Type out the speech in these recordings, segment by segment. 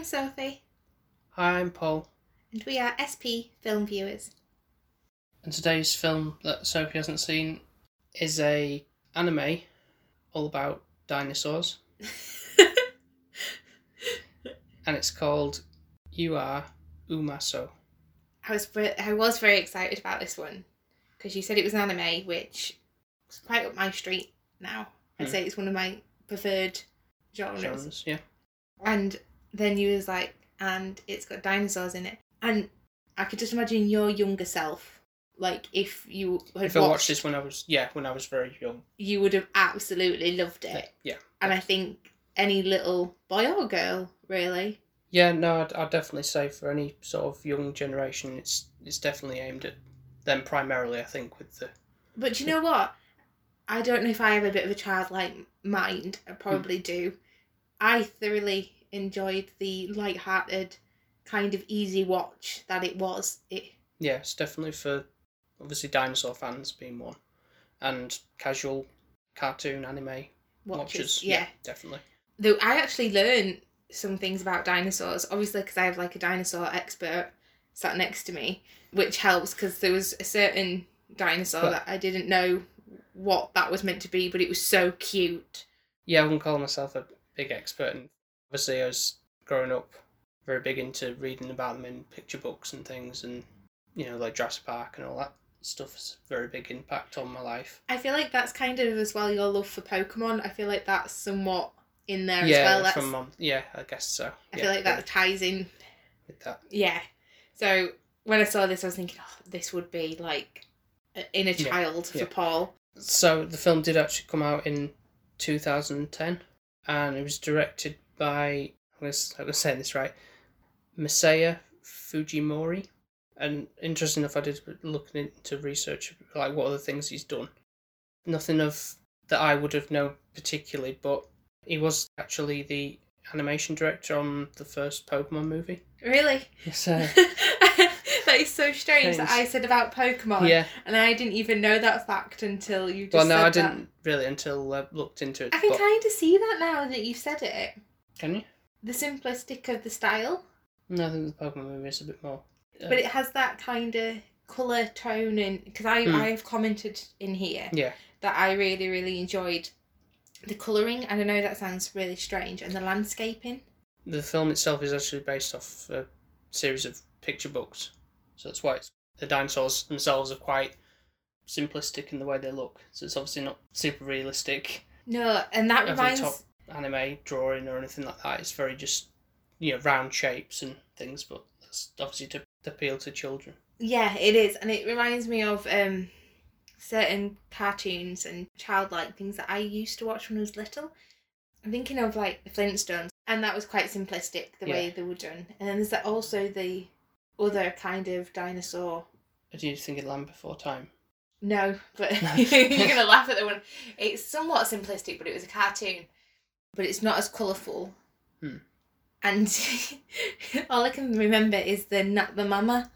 I'm Sophie, Hi, I'm Paul, and we are SP Film Viewers. and today's film that Sophie hasn't seen is a anime all about dinosaurs, and it's called You Are Umasou. I was I was very excited about this one because you said it was an anime, which is quite up my street now. I'd Hmm. say it's one of my preferred genres. Genres, yeah. And then you was like, and it's got dinosaurs in it, and I could just imagine your younger self, like if you had If I watched, watched this when I was yeah when I was very young, you would have absolutely loved it. yeah, And I think any little boy or girl, really, yeah. No, I'd, I'd definitely say for any sort of young generation, it's it's definitely aimed at them primarily. I think with the But you know what? I don't know if I have a bit of a childlike mind. I probably Hmm. do. I thoroughly enjoyed the light-hearted, kind of easy watch that it was. It yeah, it's definitely for obviously dinosaur fans being one, and casual cartoon anime watches, watchers. yeah. definitely. Though I actually learned some things about dinosaurs, obviously because I have like a dinosaur expert sat next to me, which helps because there was a certain dinosaur But- that I didn't know what that was meant to be, but it was so cute. Yeah, I wouldn't call myself a big expert, and obviously I was growing up very big into reading about them in picture books and things, and you know like Jurassic Park and all that stuff has a very big impact on my life. I feel like that's kind of as well your love for Pokemon. I feel like that's somewhat in there yeah, as well. That's, from um, yeah, I guess so. I yeah, feel like that ties in. with that. Yeah. So when I saw this, I was thinking, oh, this would be like inner Yeah, child for yeah. Paul. So the film did actually come out in 2010, and it was directed by I'm going to say this right, Masaya Fujimori. And interesting enough, I did look into research like what other things he's done. Nothing of that I would have known particularly, but he was actually the animation director on the first Pokemon movie. Really? So that is so strange that I said about Pokemon. yeah, And I didn't even know that fact until you just well, no, I that. didn't really until I looked into it. I can kind of see that now that you've said it. Can you? The simplistic of the style. No, I think the Pokemon movie is a bit more. uh, but it has that kind of color tone and because I Hmm. I have commented in here Yeah. that I really really enjoyed the coloring and I know that sounds really strange and the landscaping. the film itself is actually based off a series of picture books, so that's why it's, the dinosaurs themselves are quite simplistic in the way they look. So it's obviously not super realistic No, and that reminds top anime drawing or anything like that. It's very just you know round shapes and things, but that's obviously to, to appeal to children. yeah it is and it reminds me of um certain cartoons and childlike things that I used to watch when I was little. I'm thinking of like the Flintstones and that was quite simplistic the way they were done. And then there's that also the other kind of dinosaur Did you think of Land Before Time? No, but you're gonna laugh at the one. It's somewhat simplistic, but it was a cartoon. But it's not as colourful. Hmm. And all I can remember is the nut the mama.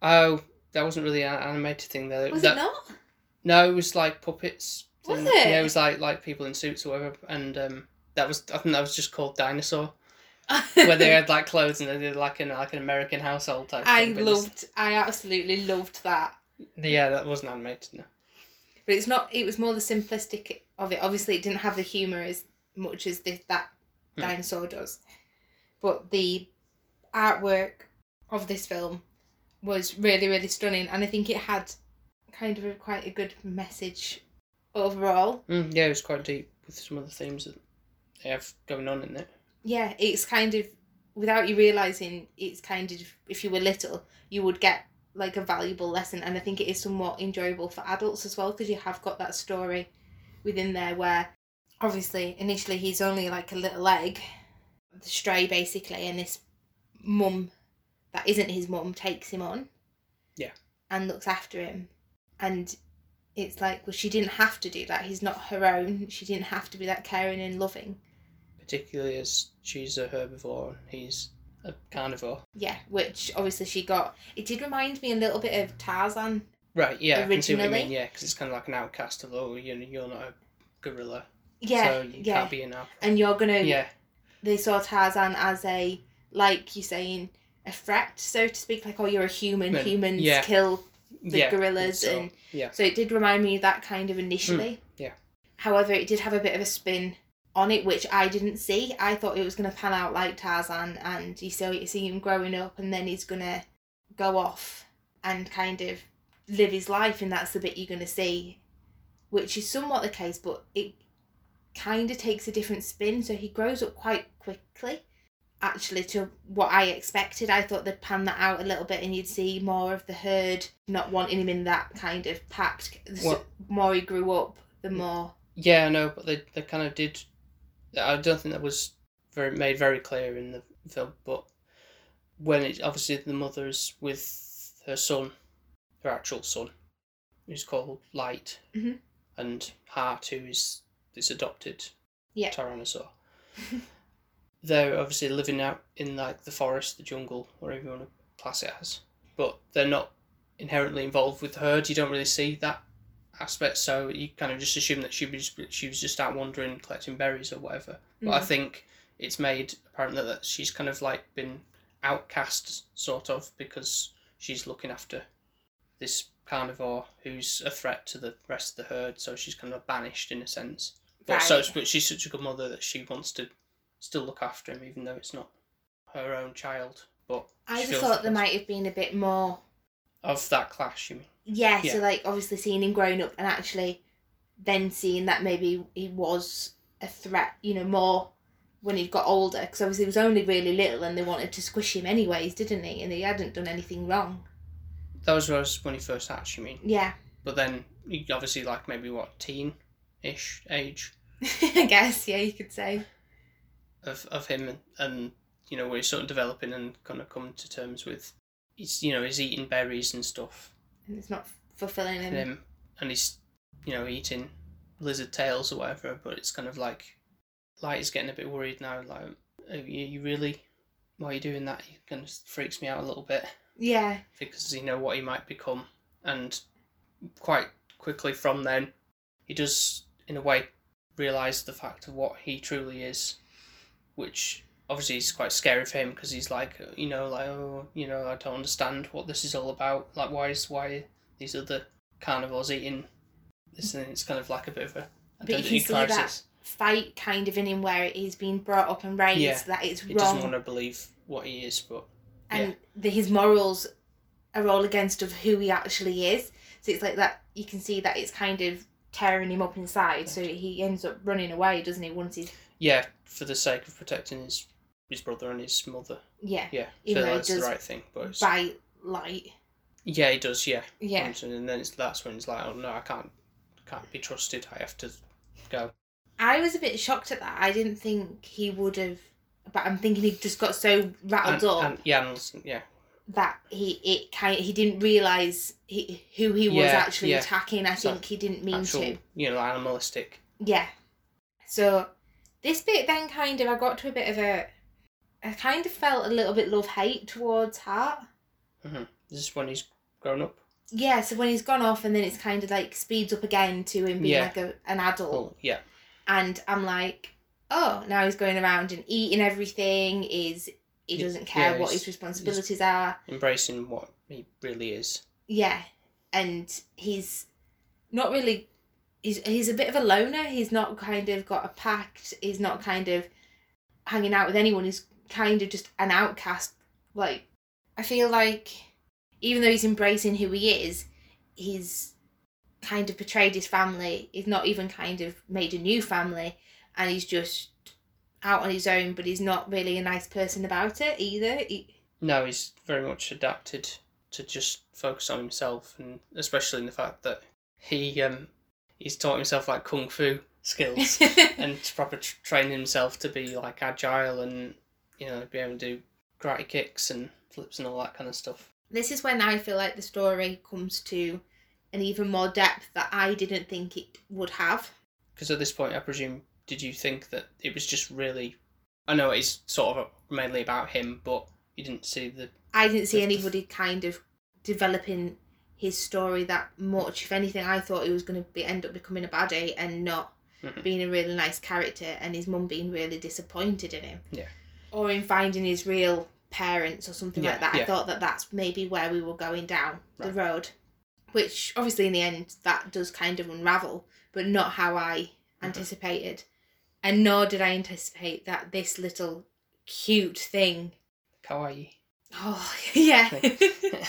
Oh, that wasn't really an animated thing though. Was that, it not? No, it was like puppets. Was it? Yeah, it was like like people in suits or whatever, and um, that was I think that was just called Dinosaur. where they had like clothes and they did like an like an American household type. I thing, loved. I absolutely loved that. Yeah, that wasn't animated. No. But it's not. It was more the simplistic of it. Obviously, it didn't have the humour as much as this, that Hmm. dinosaur does. But the artwork of this film was really, really stunning, and I think it had kind of a, quite a good message overall. Mm, yeah, it was quite deep with some of the themes that they have going on in it. Yeah, it's kind of without you realizing, it's kind of if you were little, you would get like a valuable lesson, and I think it is somewhat enjoyable for adults as well because you have got that story within there where obviously initially he's only like a little egg, the stray basically, and this mum that isn't his mum takes him on, Yeah. and looks after him, and it's like well she didn't have to do that. He's not her own. She didn't have to be that caring and loving. Particularly as she's a herbivore and he's a carnivore. Yeah, which obviously she got. It did remind me a little bit of Tarzan. Right, yeah, I can see what you mean, Originally? yeah, because it's kind of like an outcast of, oh, you know, you're not a gorilla, Yeah, so you yeah. can't be alpha. And you're gonna Yeah, they saw Tarzan as a like you saying a threat, so to speak. Like, oh, you're a human. Man, Humans yeah. kill the yeah, gorillas, so, and yeah. so it did remind me of that kind of initially. Mm, yeah. However, it did have a bit of a spin on it, which I didn't see. I thought it was to pan out like Tarzan, and you see, you see him growing up, and then he's to go off and kind of live his life, and that's the bit you're to see, which is somewhat the case, but it kind of takes a different spin. So he grows up quite quickly, actually, to what I expected. I thought they'd pan that out a little bit, and you'd see more of the herd not wanting him in that kind of pact. The Well- more he grew up, the more. Yeah, I know, but they, they kind of did. I don't think that was very made very clear in the film, but when it obviously the mother's with her son, her actual son, who's called Light, Mhm. and Heart, who is this adopted Yeah. tyrannosaur. they're obviously living out in like the forest, the jungle, whatever you want to class it as, but they're not inherently involved with the herd. You don't really see that aspect, so you kind of just assume that she was she was just out wandering, collecting berries or whatever. But I Mhm. think it's made apparently that she's kind of like been outcast, sort of, because she's looking after this carnivore who's a threat to the rest of the herd. So she's kind of banished in a sense. But so, but she's such a good mother that she wants to still look after him, even though it's not her own child. But I just thought there might have been a bit more. of that clash. You mean? Yeah, Yeah. so like obviously seeing him growing up and actually then seeing that maybe he was a threat, you know, more when he got older. Because obviously he was only really little and they wanted to squish him anyways, didn't he? And he hadn't done anything wrong. That was was when he first hatched. You mean? Yeah, But then he obviously like maybe what teen ish age. I guess, yeah, you could say. of, of him and, and you know where he's sort of developing and kind of coming to terms with he's you know he's eating berries and stuff. And it's not fulfilling him. and him. And he's you know eating lizard tails or whatever but it's kind of like Light is getting a bit worried now like are you, you really why are you doing that? It kind of freaks me out a little bit. Yeah, because you know what he might become. And quite quickly from then he does in a way realize the fact of what he truly is which obviously is quite scary for him because he's like you know like oh you know i don't understand what this is all about like why is why these other carnivores eating this and it's kind of like a bit of a identity crisis fight kind of in him where he's been brought up and raised Yeah. that it's he doesn't want to believe what he is but and the, his morals are all against of who he actually is. So it's like that you can see that it's kind of tearing him up inside. So he ends up running away, doesn't he? Once he's yeah for the sake of protecting his his brother and his mother yeah yeah Even so that's the right thing but it's, by light. Yeah, he does. Yeah, Yeah, And then it's, that's when it's like, oh no, I can't, can't be trusted. I have to go. I was a bit shocked at that. I didn't think he would have. But I'm thinking he just got so rattled And, up and, yeah, and yeah, that he it kind he didn't realize he, who he was Yeah, actually yeah. attacking. I So, think he didn't mean actual, to. you know, animalistic. Yeah. So this bit then kind of I got to a bit of a I kind of felt a little bit love hate towards Heart. Mm-hmm. This is when he's grown up. Yeah, so when he's gone off and then it's kind of like speeds up again to him being Yeah. like a, an adult. Yeah, And I'm like, oh, now he's going around and eating everything, is he doesn't care yeah, what his responsibilities are. embracing what he really is. Yeah. And he's not really he's he's a bit of a loner. He's not kind of got a pact. He's not kind of hanging out with anyone. He's kind of just an outcast. Like I feel like even though he's embracing who he is, he's kind of betrayed his family. He's not even kind of made a new family, and he's just out on his own. But he's not really a nice person about it either. He, No, he's very much adapted to just focus on himself, and especially in the fact that he um he's taught himself like kung fu skills and to proper tr- train himself to be like agile and you know be able to do karate kicks and flips and all that kind of stuff. this is when I feel like the story comes to an even more depth that I didn't think it would have. Because at this point, I presume, did you think that it was just really? I know it's sort of mainly about him, but you didn't see the. I didn't see the- anybody kind of developing his story that much. If anything, I thought he was going to be end up becoming a baddie and not Mhm. being a really nice character and his mum being really disappointed in him. Yeah. Or in finding his real parents or something Yeah, like that. I thought that that's maybe where we were going down the road, which obviously in the end that does kind of unravel, but not how I Mm-hmm. anticipated, and nor did I anticipate that this little cute thing. Kawaii. Oh yeah.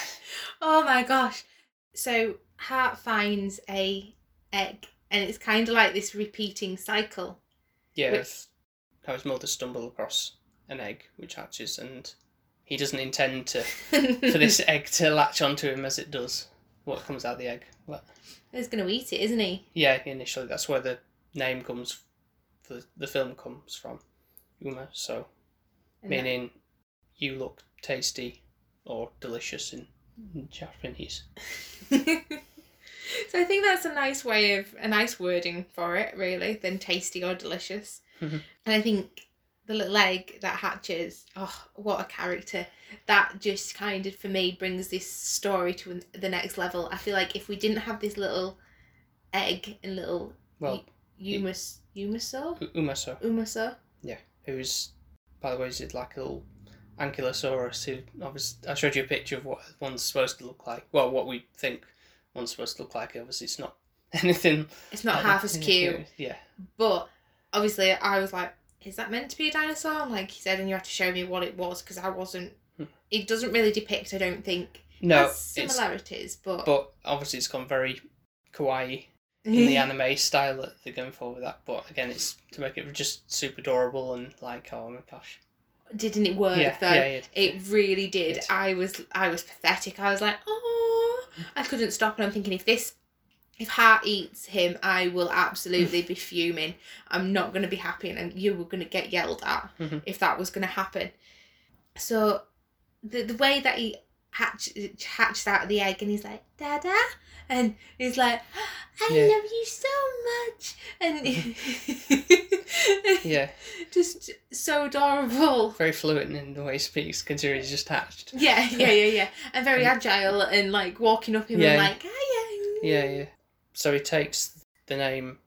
Oh my gosh. So Heart finds a egg and it's kind of like this repeating cycle. Yeah, Which- of how his mother stumbled across an egg which hatches, and he doesn't intend to for this egg to latch onto him as it does. What comes out of the egg? What? He's going to eat it, isn't he? Yeah, initially that's where the name comes, for the film comes from, Uma. So And that- meaning you look tasty or delicious in Japanese. so I think that's a nice way of a nice wording for it, really, than tasty or delicious. Mhm. And I think the little egg that hatches, oh, what a character! That just kind of for me brings this story to the next level. I feel like if we didn't have this little egg and little Well, Umas Umasou U- Umasou, Umasou, who's by the way is it like a little ankylosaurus who obviously I showed you a picture of what one's supposed to look like. Well, what we think one's supposed to look like. Obviously, it's not anything. it's not half as cute. Yeah, But obviously, I was like, is that meant to be a dinosaur? And Like he said, and you had to show me what it was because I wasn't. Hmm. It doesn't really depict, I don't think, no, similarities, but, but obviously it's gone very kawaii in the anime style that they're going for with that. But again, it's to make it just super adorable and like oh my gosh, didn't it work yeah, though? yeah, yeah, It really did. Yes. I was I was pathetic. I was like, oh, I couldn't stop, and I'm thinking if this. If Heart eats him, I will absolutely be fuming. I'm not going to be happy, and you were going to get yelled at Mhm. if that was going to happen. So, the the way that he hatch, hatches out of the egg, and he's like, "Dada," and he's like, "I Yeah. love you so much," and yeah, just so adorable. very fluent in the way he speaks, considering he's just hatched. Yeah, yeah, yeah, yeah. And very agile and like walking up him Yeah. and like, hiya. Yeah, yeah. So he takes the name,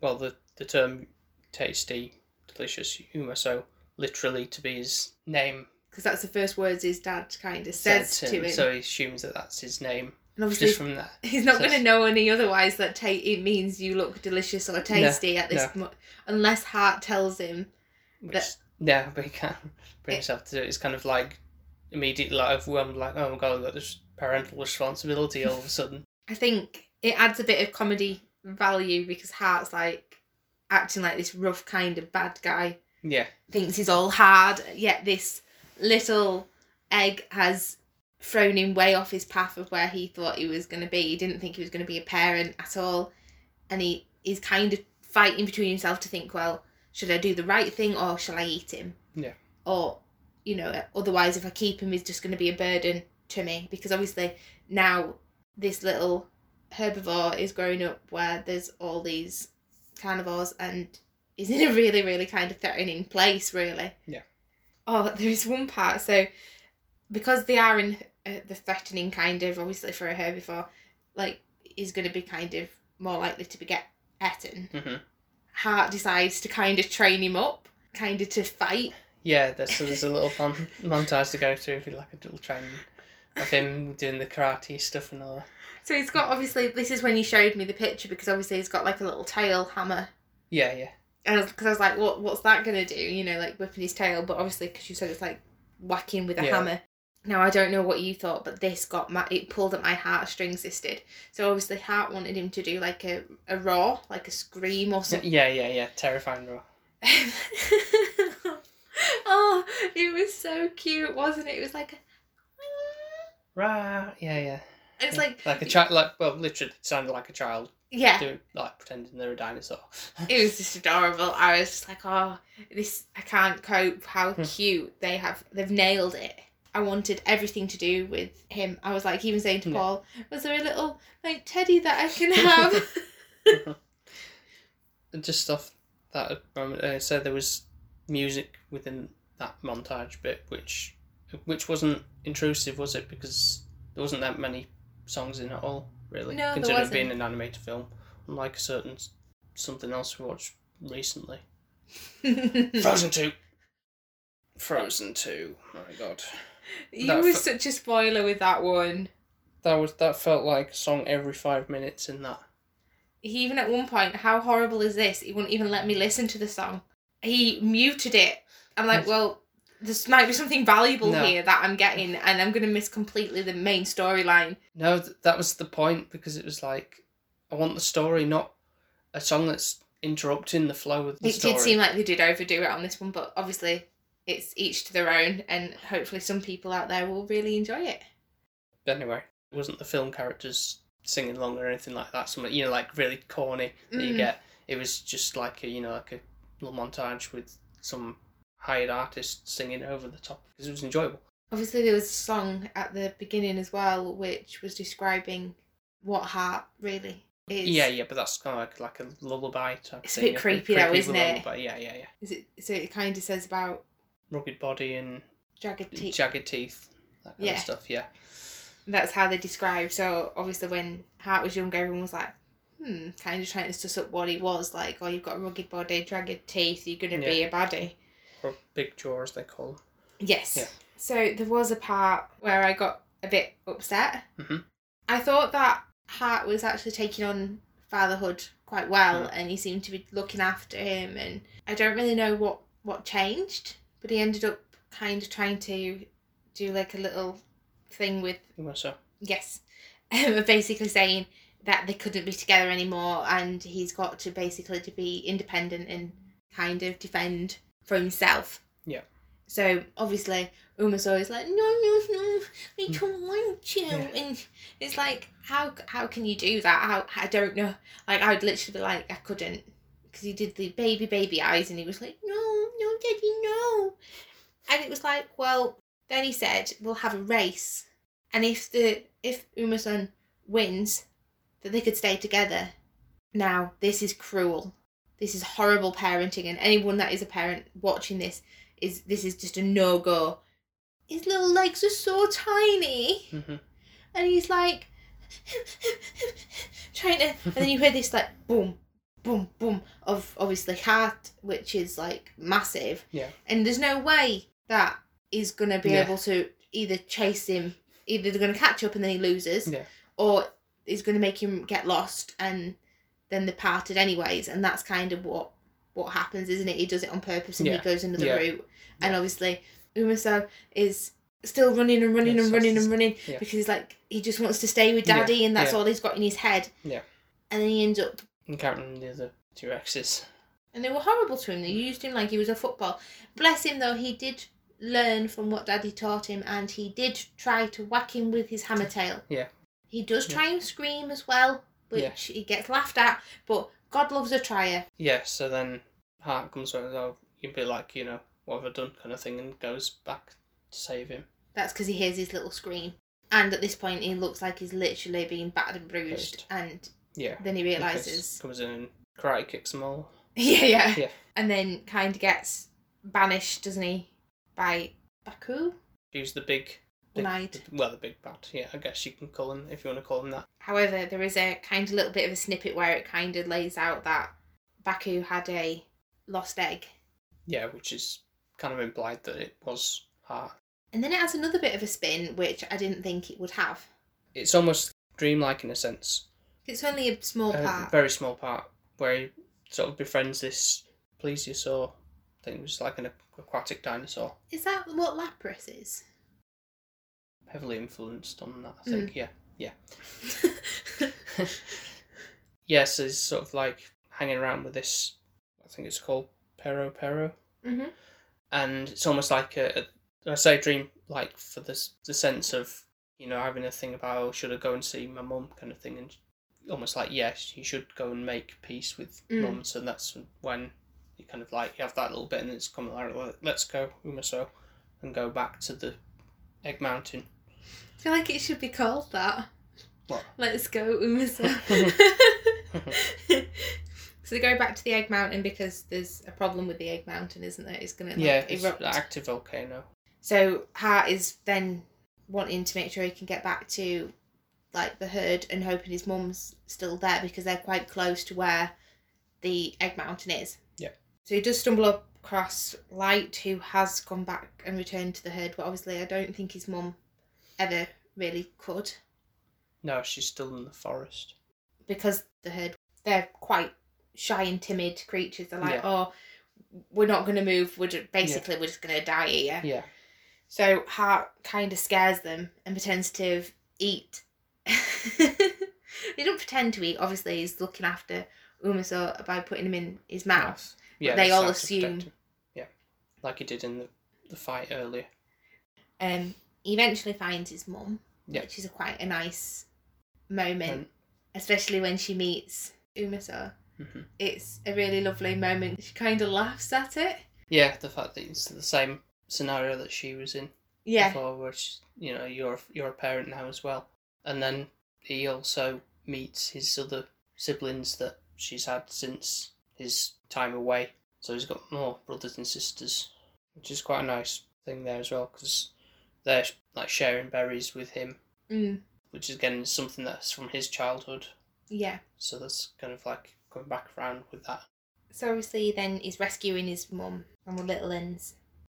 well, the the term tasty, delicious, umaso, literally to be his name Because that's the first words his dad kind of said says to to him. So he assumes that that's his name and obviously, just from that. he's not so- going to know any otherwise that ta- it means you look delicious or tasty at this no. mo- unless Heart tells him. Which, That- yeah, but he can't bring It- himself to do it. It's kind of like immediately like overwhelmed, like oh my god, I've got this parental responsibility all of a sudden. I think it adds a bit of comedy value because Heart's like acting like this rough kind of bad guy. Yeah, thinks he's all hard, yet this little egg has thrown him way off his path of where he thought he was going to be. He didn't think he was going to be a parent at all. And he is kind of fighting between himself to think, well, should I do the right thing or shall I eat him? Yeah. Or, you know, otherwise, if I keep him, he's just going to be a burden to me. Because obviously, now this little herbivore is growing up where there's all these carnivores and is in a really, really kind of threatening place, really. Yeah. Oh, there is one part. So, because they are in uh, the threatening kind of, obviously for a herbivore, like, is going to be kind of more likely to be get eaten. hmm Heart decides to kind of train him up, kind of to fight. yeah. There's so there's a little mon- montage to go through, if you like a little training of him doing the karate stuff and all that. So he's got obviously this is when you showed me the picture because obviously he's got like a little tail hammer. Yeah, yeah, And because I, was like, what what's that gonna do? You know, like whipping his tail. But obviously, because you said it's like whacking with a Yeah. hammer. Now I don't know what you thought, but this got my it pulled at my heartstrings. This did. So obviously, Heart wanted him to do like a a roar, like a scream or something. yeah, yeah, yeah. Terrifying raw. oh, it was so cute, wasn't it? It was like, a, Rah, yeah, yeah. it's yeah. like, like a child, like well, literally it sounded like a child yeah, doing like pretending they're a dinosaur. it was just adorable. I was just like, oh, this I can't cope. How Hmm. cute they have. They've nailed it. I wanted everything to do with him. I was like, even saying to Yeah. Paul, was there a little like teddy that I can have? Just stuff that moment. Uh, so there was music within that montage bit, which which wasn't intrusive, was it? Because there wasn't that many songs in at all, really. No, there considering it wasn't. being an animated film, unlike a certain something else we watched recently. Frozen Two. Frozen Two. Oh my god. That were such a spoiler with that one. That was that felt like a song every five minutes in that. He even at one point, how horrible is this? He wouldn't even let me listen to the song. He muted it. I'm like, mm. well, this might be something valuable No. here that I'm getting, and I'm gonna miss completely the main storyline. No, th- that was the point because it was like, I want the story, not a song that's interrupting the flow of the It story. did seem like they did overdo it on this one, but obviously it's each to their own, and hopefully some people out there will really enjoy it. But anyway, it wasn't the film characters singing along or anything like that. Something you know, like really corny that you Mm. get. It was just like a you know like a little montage with some hired artist singing over the top because it was enjoyable. Obviously, there was a song at the beginning as well, which was describing what heart really is. Yeah, yeah, but that's kind of like like a lullaby type It's a bit creepy though, isn't it? lullaby. Yeah, yeah, yeah. Is it? So it kind of says about Rugged body and jagged teeth. jagged teeth, that kind Yeah. of stuff. Yeah, That's how they describe. So obviously, when Heart was younger, everyone was like, "Hmm," kind of trying to suss up what he was like. Oh, you've got a rugged body, jagged teeth. You're gonna be a baddie. or big jaw as they call them. Yes. Yeah. So there was a part where I got a bit upset. Mhm. I thought that Heart was actually taking on fatherhood quite well, Mm. and he seemed to be looking after him. And I don't really know what what changed, but he ended up kind of trying to do like a little thing with So yes, um, basically saying that they couldn't be together anymore, and he's got to basically to be independent and kind of defend for himself. Yeah. So obviously Umasou is like, no, no, no, we don't want you, Yeah. and it's like, how how can you do that? How I don't know. Like I would literally be like, I couldn't, because he did the baby baby eyes, and he was like, no, daddy, no, and it was like, well, then he said we'll have a race, and if the if Umasou wins, that they could stay together. Now this is cruel. This is horrible parenting, and anyone that is a parent watching this is this is just a no go. His little legs are so tiny, hmm and he's like trying to, and then you hear this like boom, boom, boom of obviously heart, which is like massive. Yeah. And there's no way that he's gonna be Yeah. able to either chase him, either they're gonna catch up and then he loses, Yeah. or he's gonna make him get lost and then they're parted anyways, and that's kind of what what happens, isn't it? He does it on purpose and Yeah. he goes another Yeah. route, and obviously Umasou is still running and running and running and running because he's like he just wants to stay with daddy and that's all he's got in his head. Yeah. And then he ends up encountering the other two exes. and they were horrible to him. They used him like he was a football. Bless him though, he did learn from what daddy taught him and he did try to whack him with his hammer tail. Yeah. He does Yeah. try and scream as well, which Yeah. he gets laughed at, but God loves a trier. Yeah, so then Heart comes over, oh, you'd be like, you know, what have I done kind of thing, and goes back to save him. That's because he hears his little scream. And at this point, he looks like he's literally being battered and bruised. Bruised. And Yeah. then he realizes, Comes in and karate kicks them all. yeah, yeah, Yeah. and then kind of gets banished, doesn't he, by Baku? Use the big. One-eyed. well, the big bad. Yeah, I guess you can call him, if you want to call him that. However, there is a kind of little bit of a snippet where it kind of lays out that Baku had a lost egg. Yeah, which is kind of implied that it was Heart. And then it has another bit of a spin, which I didn't think it would have. It's almost dreamlike in a sense. It's only a small a part. very small part where he sort of befriends this plesiosaur. I think it was like an aquatic dinosaur, Is that what Lapras is? heavily influenced on that. I Mm. think. Yeah, yeah. yes, he's sort of like hanging around with this. I think it's called Pero Pero, hmm and it's almost like a, a I say dream like for this the sense of you know having a thing about oh should I go and see my mum kind of thing, and almost like yes you should go and make peace with Mm. mum. So that's when you kind of like you have that little bit, and it's coming like let's go Umasou, and go back to the Egg Mountain. I feel like it should be called that. What? Let's go, Umasa. so they go back to the Egg Mountain because there's a problem with the Egg Mountain, isn't there? It's gonna like, yeah, it's erupt. an active volcano. So Heart is then wanting to make sure he can get back to like the herd and hoping his mum's still there because they're quite close to where the Egg Mountain is. Yeah. So he does stumble across Light, who has gone back and returned to the herd, but obviously I don't think his mum ever really could No, she's still in the forest. because the herd they're quite shy and timid creatures. They're like, Yeah. oh, we're not going to move. We're just, basically we're just going to die here. Yeah. So Heart kind of scares them and pretends to eat. he don't pretend to eat. Obviously, he's looking after Umasou by putting him in his mouth. Yeah. they all assume- Yeah. Like he did in the, the fight earlier. Um, he eventually finds his mum, Yeah. which is a quite a nice moment, And- especially when she meets Umasou. Mhm. It's a really lovely moment. She kind of laughs at it. Yeah, the fact that it's the same scenario that she was in Yeah, before, where you know you're you're a parent now as well, and then he also meets his other siblings that she's had since his time away. So he's got more brothers and sisters, which is quite a nice thing there as well because they're like sharing berries with him, mm, which is again something that's from his childhood. yeah. So that's kind of like coming back around with that. So obviously, then he's rescuing his mum and the little ends,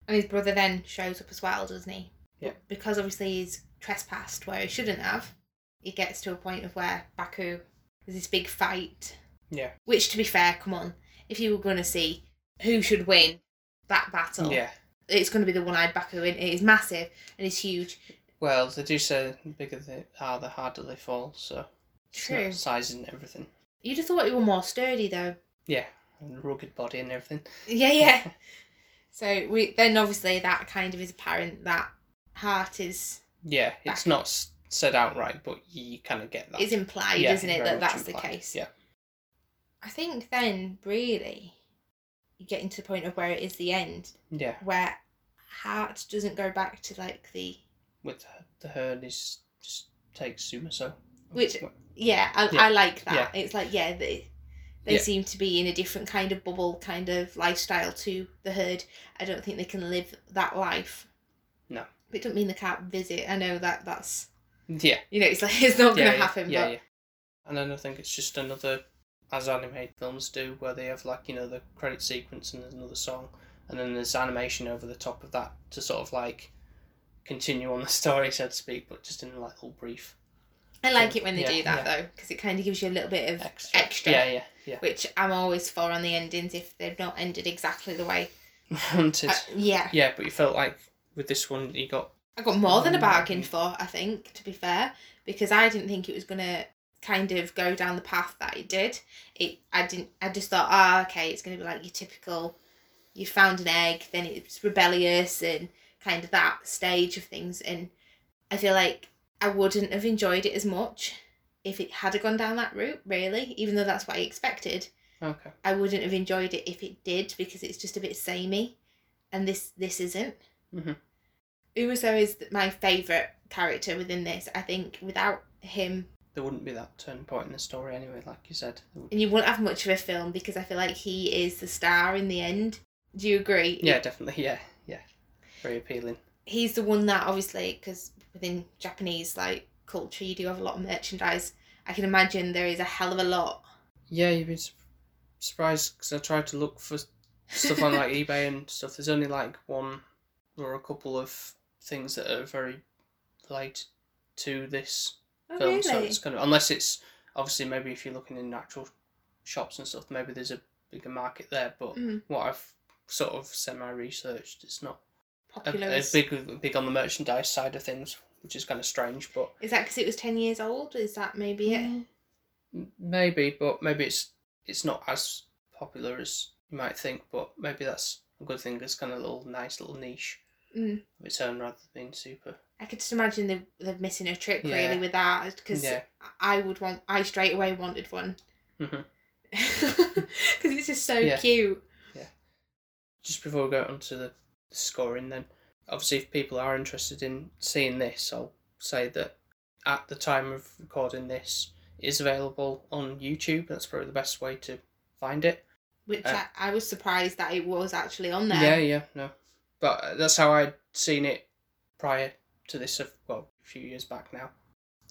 and his brother then shows up as well, doesn't he? Yeah. Because obviously he's trespassed where he shouldn't have, he gets to a point of where Baku there's this big fight. Yeah. Which, to be fair, come on, if you were going to see who should win that battle, Yeah. it's going to be the one-eyed Baku. And it is massive and it's huge. Well, they do say the bigger they are, the harder they fall. So True. size and everything. You'd have thought he were more sturdy though. Yeah, and rugged body and everything. Yeah, yeah. so we then obviously that kind of is apparent that Heart is Yeah, it's Back. not said outright, but you kind of get that. It's implied, Yeah, isn't it, that that's the case? Yeah. I think then really you getting to the point of where it is the end, Yeah, where Heart doesn't go back to like the with the, the herd is just takes Sumaso. Which- yeah, I, Yeah. I like that. Yeah. It's like yeah, they they Yeah. seem to be in a different kind of bubble kind of lifestyle to the herd. I don't think they can live that life. No. But it doesn't mean they can't visit. I know that that's Yeah, you know it's like it's not yeah, gonna yeah, happen. Yeah, but yeah. And then I think it's just another, as animated films do, where they have like you know the credit sequence and there's another song, and then there's animation over the top of that to sort of like continue on the story, so to speak, but just in like all brief I like it when they Yeah, do that yeah. though because it kind of gives you a little bit of extra. extra. Yeah, yeah, yeah. which I'm always for on the endings if they've not ended exactly the way. Wanted. Uh, yeah, yeah, but you felt like with this one you got I got more than a bargain for. I think to be fair, because I didn't think it was gonna kind of go down the path that it did. It I didn't. I just thought, ah, okay, it's gonna be like your typical. You found an egg, then it's rebellious and kind of that stage of things, and I feel like I wouldn't have enjoyed it as much if it had gone down that route. Really, even though that's what I expected. okay. I wouldn't have enjoyed it if it did because it's just a bit samey, and this this isn't. Mhm. Umasou is my favourite character within this. I think without him, There wouldn't be that turning point in the story anyway, like you said. And you wouldn't have much of a film because I feel like he is the star in the end. Do you agree? Yeah, definitely. Yeah, yeah. Very appealing. He's the one that obviously because within Japanese like culture you do have a lot of merchandise. I can imagine there is a hell of a lot. Yeah, you'd be surprised because I tried to look for stuff on like eBay and stuff. There's only like one or a couple of things that are very related to this Oh, film. So it's kind of unless it's obviously maybe if you're looking in natural shops and stuff, maybe there's a bigger market there. But Mm. what I've sort of semi researched, it's not Popular. a as- big big on the merchandise side of things, which is kind of strange. But Is that because it was ten years old? Is that maybe it? Mm, maybe, but maybe it's it's not as popular as you might think. But maybe that's a good thing. It's kind of a little nice little niche Mm. of its own, rather than being super. I could just imagine they're, they're missing a trick Yeah. really with that because Yeah. I would want I straight away wanted one because it's just so Yeah. cute. Just before we go on to the scoring, then obviously if people are interested in seeing this, I'll say that at the time of recording this, is available on YouTube. That's probably the best way to find it. Which Uh, I, I was surprised that it was actually on there. Yeah, yeah, no. But uh, that's how I'd seen it prior to this, of well, a few years back now.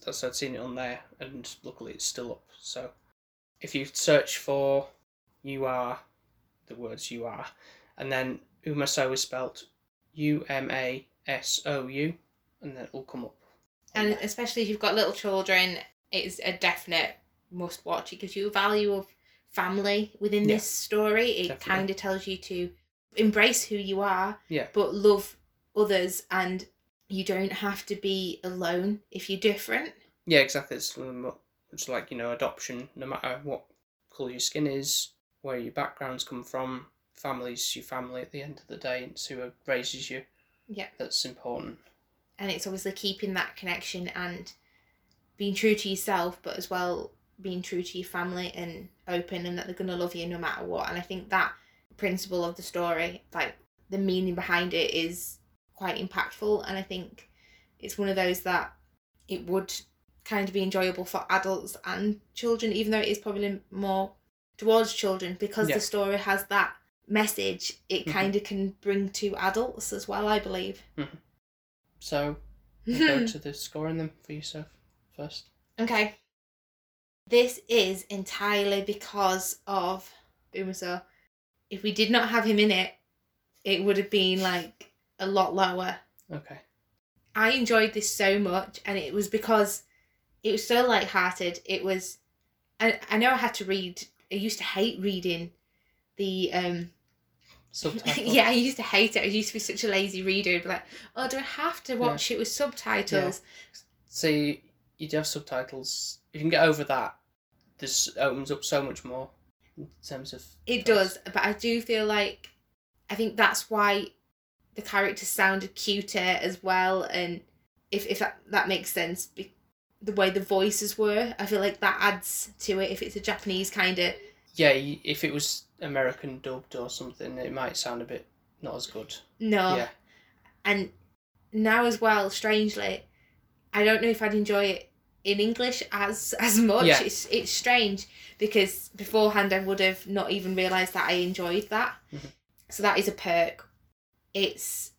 That's I'd seen it on there, and luckily it's still up. So if you search for you are, the words you are, and then Umasou is spelt U M A S O U, and then it'll come up. And especially if you've got little children, it's a definite must watch. It gives you a value of family within Yeah. this story. It kind of tells you to embrace who you are, Yeah. but love others, and you don't have to be alone if you're different. Yeah, exactly. It's, um, it's like, you know, adoption, no matter what colour your skin is, where your backgrounds come from, family's your family at the end of the day, and it's who raises you. Yeah. That's important. and it's obviously keeping that connection and being true to yourself but as well being true to your family and open and that they're going to love you no matter what and i think that principle of the story like the meaning behind it is quite impactful and i think it's one of those that it would kind of be enjoyable for adults and children even though it is probably more towards children because Yeah. the story has that message it Mhm. kind of can bring to adults as well i believe So, we'll go to the scoring them for yourself first. Okay. This is entirely because of Umasou. If we did not have him in it, it would have been like a lot lower. Okay. I enjoyed this so much, and it was because it was so light-hearted. It was, I I know I had to read. I used to hate reading the um Subtitles. yeah, I used to hate it. I used to be such a lazy reader. I'd be like, oh, do I have to watch it with subtitles? See, you do have subtitles. If you can get over that, this opens up so much more in terms of. It does, but I do feel like I think that's why the characters sounded cuter as well, and if if that that makes sense, be- the way the voices were, I feel like that adds to it. If it's a Japanese kind of Yeah, if it was American dubbed or something, it might sound a bit not as good. no, Yeah. and now as well, strangely, I don't know if I'd enjoy it in English as as much. Yeah. It's it's strange because beforehand I would have not even realised that I enjoyed that. Mhm. So that is a perk. It's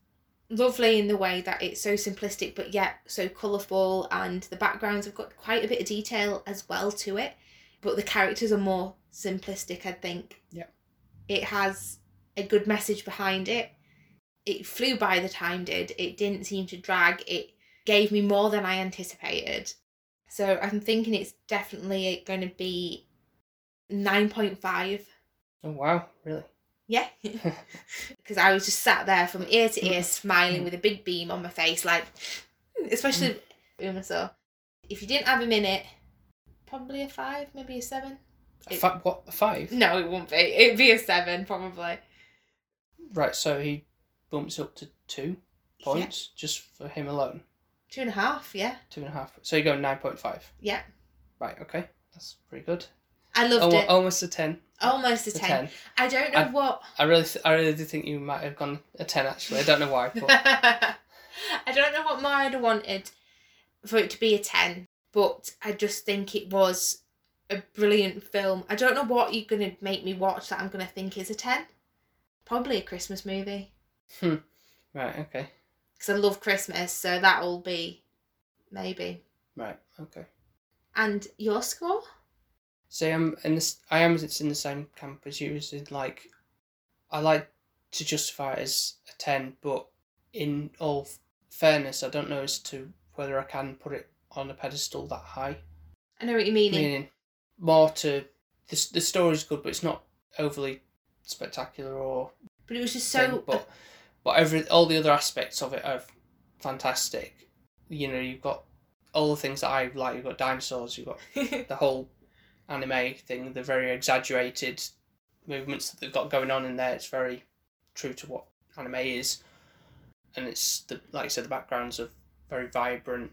lovely in the way that it's so simplistic but yet so colourful and the backgrounds have got quite a bit of detail as well to it. But the characters are more simplistic, I think. Yeah. It has a good message behind it. It flew by the time did. It didn't seem to drag. It gave me more than I anticipated. So I'm thinking it's definitely going to be 9.5. Oh wow, really? Yeah. Because I was just sat there from ear to ear mm. smiling mm. with a big beam on my face, like, especially mm. Uma. So if you didn't have him in it, probably a 5, maybe a 7. A It- what a five? No, it won't be. It'd be a 7, probably. Right, so he bumps up to two Yeah. points just for him alone. Two and a half, yeah. Two and a half. So you go nine point five. Yeah. Right, okay, that's pretty good. I loved it. Almost a ten. Almost a A 10. ten. I don't know I- what. I really, th- I really do think you might have gone a ten. Actually, I don't know why, but I don't know what more I'd have wanted for it to be a 10, but I just think it was a brilliant film. I don't know what you're going to make me watch that I'm going to think is a 10. Probably a Christmas movie. Hmm. Right, okay, Because I love Christmas, so that'll be maybe. right, okay. And your score? So I'm in this. I am. It's in the same camp as you. Is in like, I like to justify it as a ten, but in all fairness, I don't know as to whether I can put it on a pedestal that high. I know what you mean. Meaning, more to the the story's good, but it's not overly spectacular or But it was just thing, so. but uh, but every all the other aspects of it are fantastic. You know, you've got all the things that I like. You've got dinosaurs. You've got the whole anime thing, the very exaggerated movements that they've got going on in there. It's very true to what anime is, and it's the like I said, the backgrounds are very vibrant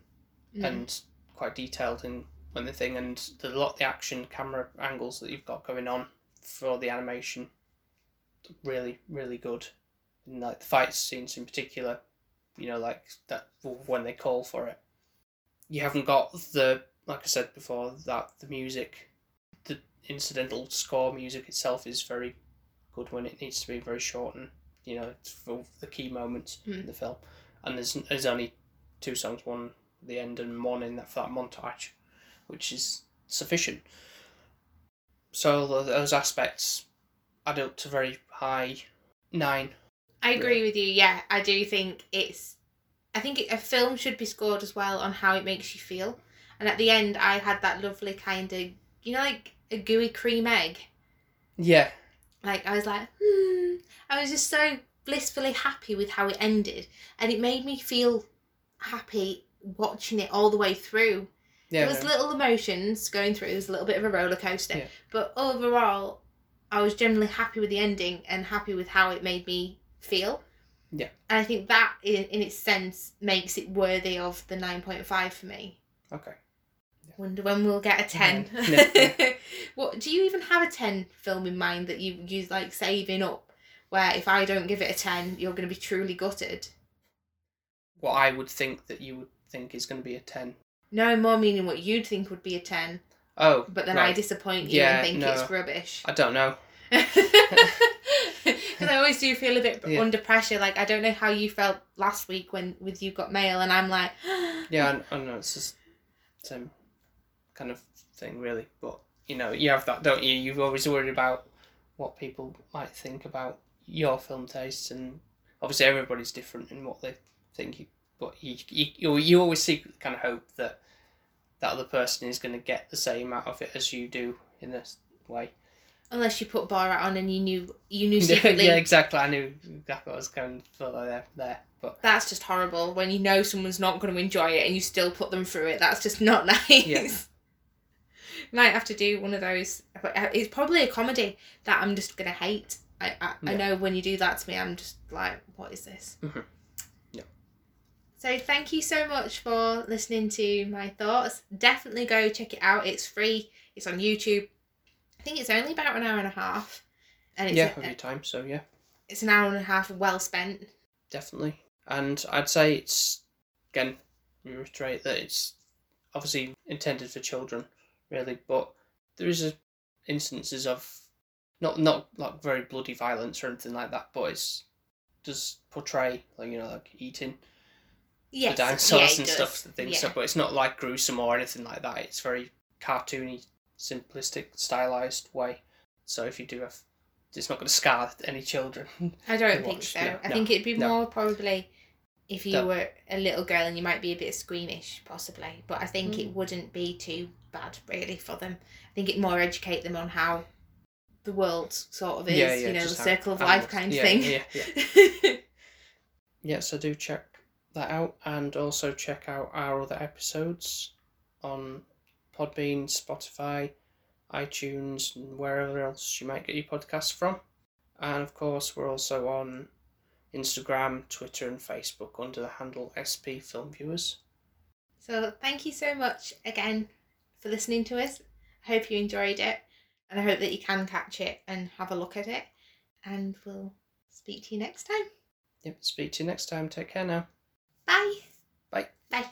Mm. and quite detailed in when the thing and the lot the action camera angles that you've got going on for the animation really really good and like the fight scenes in particular you know like that when they call for it you haven't got the like i said before that the music the incidental score music itself is very good when it needs to be very short and you know for the key moments in Mm. the film and there's there's only two songs one at the end and one in that for that montage which is sufficient so those aspects add up to very high nine. I agree with you. Yeah, I do think it's. I think a film should be scored as well on how it makes you feel. And at the end, I had that lovely kind of, you know, like a gooey cream egg. Yeah, Like I was like, hmm. I was just so blissfully happy with how it ended, and it made me feel happy watching it all the way through. yeah. there was little emotions going through. There was a little bit of a roller coaster, Yeah. but overall, I was generally happy with the ending and happy with how it made me feel. Yeah. and I think that, in, in its sense, makes it worthy of the nine point five for me. Okay. Wonder when we'll get a ten. Yeah. what do you even have a ten film in mind that you you like saving up? Where if I don't give it a ten, you're going to be truly gutted. What I would think that you would think is going to be a ten. No, more meaning what you'd think would be a 10. Oh. but then I disappoint you Yeah, and think no. it's rubbish. I don't know. Because I always do feel a bit Yeah. under pressure. Like I don't know how you felt last week when with you got mail, and I'm like, Yeah, I, I know it's just same kind of thing, really. But you know, you have that, don't you? You've always worried about what people might think about your film tastes, and obviously everybody's different in what they think. You, but you, you, you, you always secretly kind of hope that that other person is going to get the same out of it as you do in this way. Unless you put Borat on and you knew you knew secretly. yeah, exactly. I knew exactly what I was going for there. There, but That's just horrible when you know someone's not going to enjoy it and you still put them through it. That's just not nice. Yeah. Might have to do one of those. It's probably a comedy that I'm just going to hate. I, I, I know when you do that to me, I'm just like, what is this? Mhm. Yeah. So thank you so much for listening to my thoughts. Definitely go check it out. It's free. It's on YouTube. I think it's only about an hour and a half. And it's yeah, a- of your time. So yeah. it's an hour and a half well spent. definitely. And I'd say it's again reiterate that it's obviously intended for children, really, but there is a instances of not not like very bloody violence or anything like that, but it's does portray like you know like eating Yes, the dinosaurs yeah, and does. stuff and things, Yeah. so, but it's not like gruesome or anything like that. It's very cartoony, simplistic, stylized way. So if you do have, it's not going to scar any children. I don't think watch. so. No, I no, think it'd be no. more probably if you That- were a little girl and you might be a bit squeamish, possibly. But I think Mm. it wouldn't be too bad, really, for them. I think it more educate them on how the world sort of is, Yeah, yeah, you know, the circle of life animals- kind of yeah, thing. Yeah, yeah. yeah, so do check that out and also check out our other episodes on Podbean, Spotify, iTunes, and wherever else you might get your podcasts from. And of course, we're also on Instagram, Twitter, and Facebook under the handle SP Film Viewers. so thank you so much again for listening to us. I hope you enjoyed it. And I hope that you can catch it and have a look at it. And we'll speak to you next time. Yep, speak to you next time. Take care now. Bye. Bye. Bye.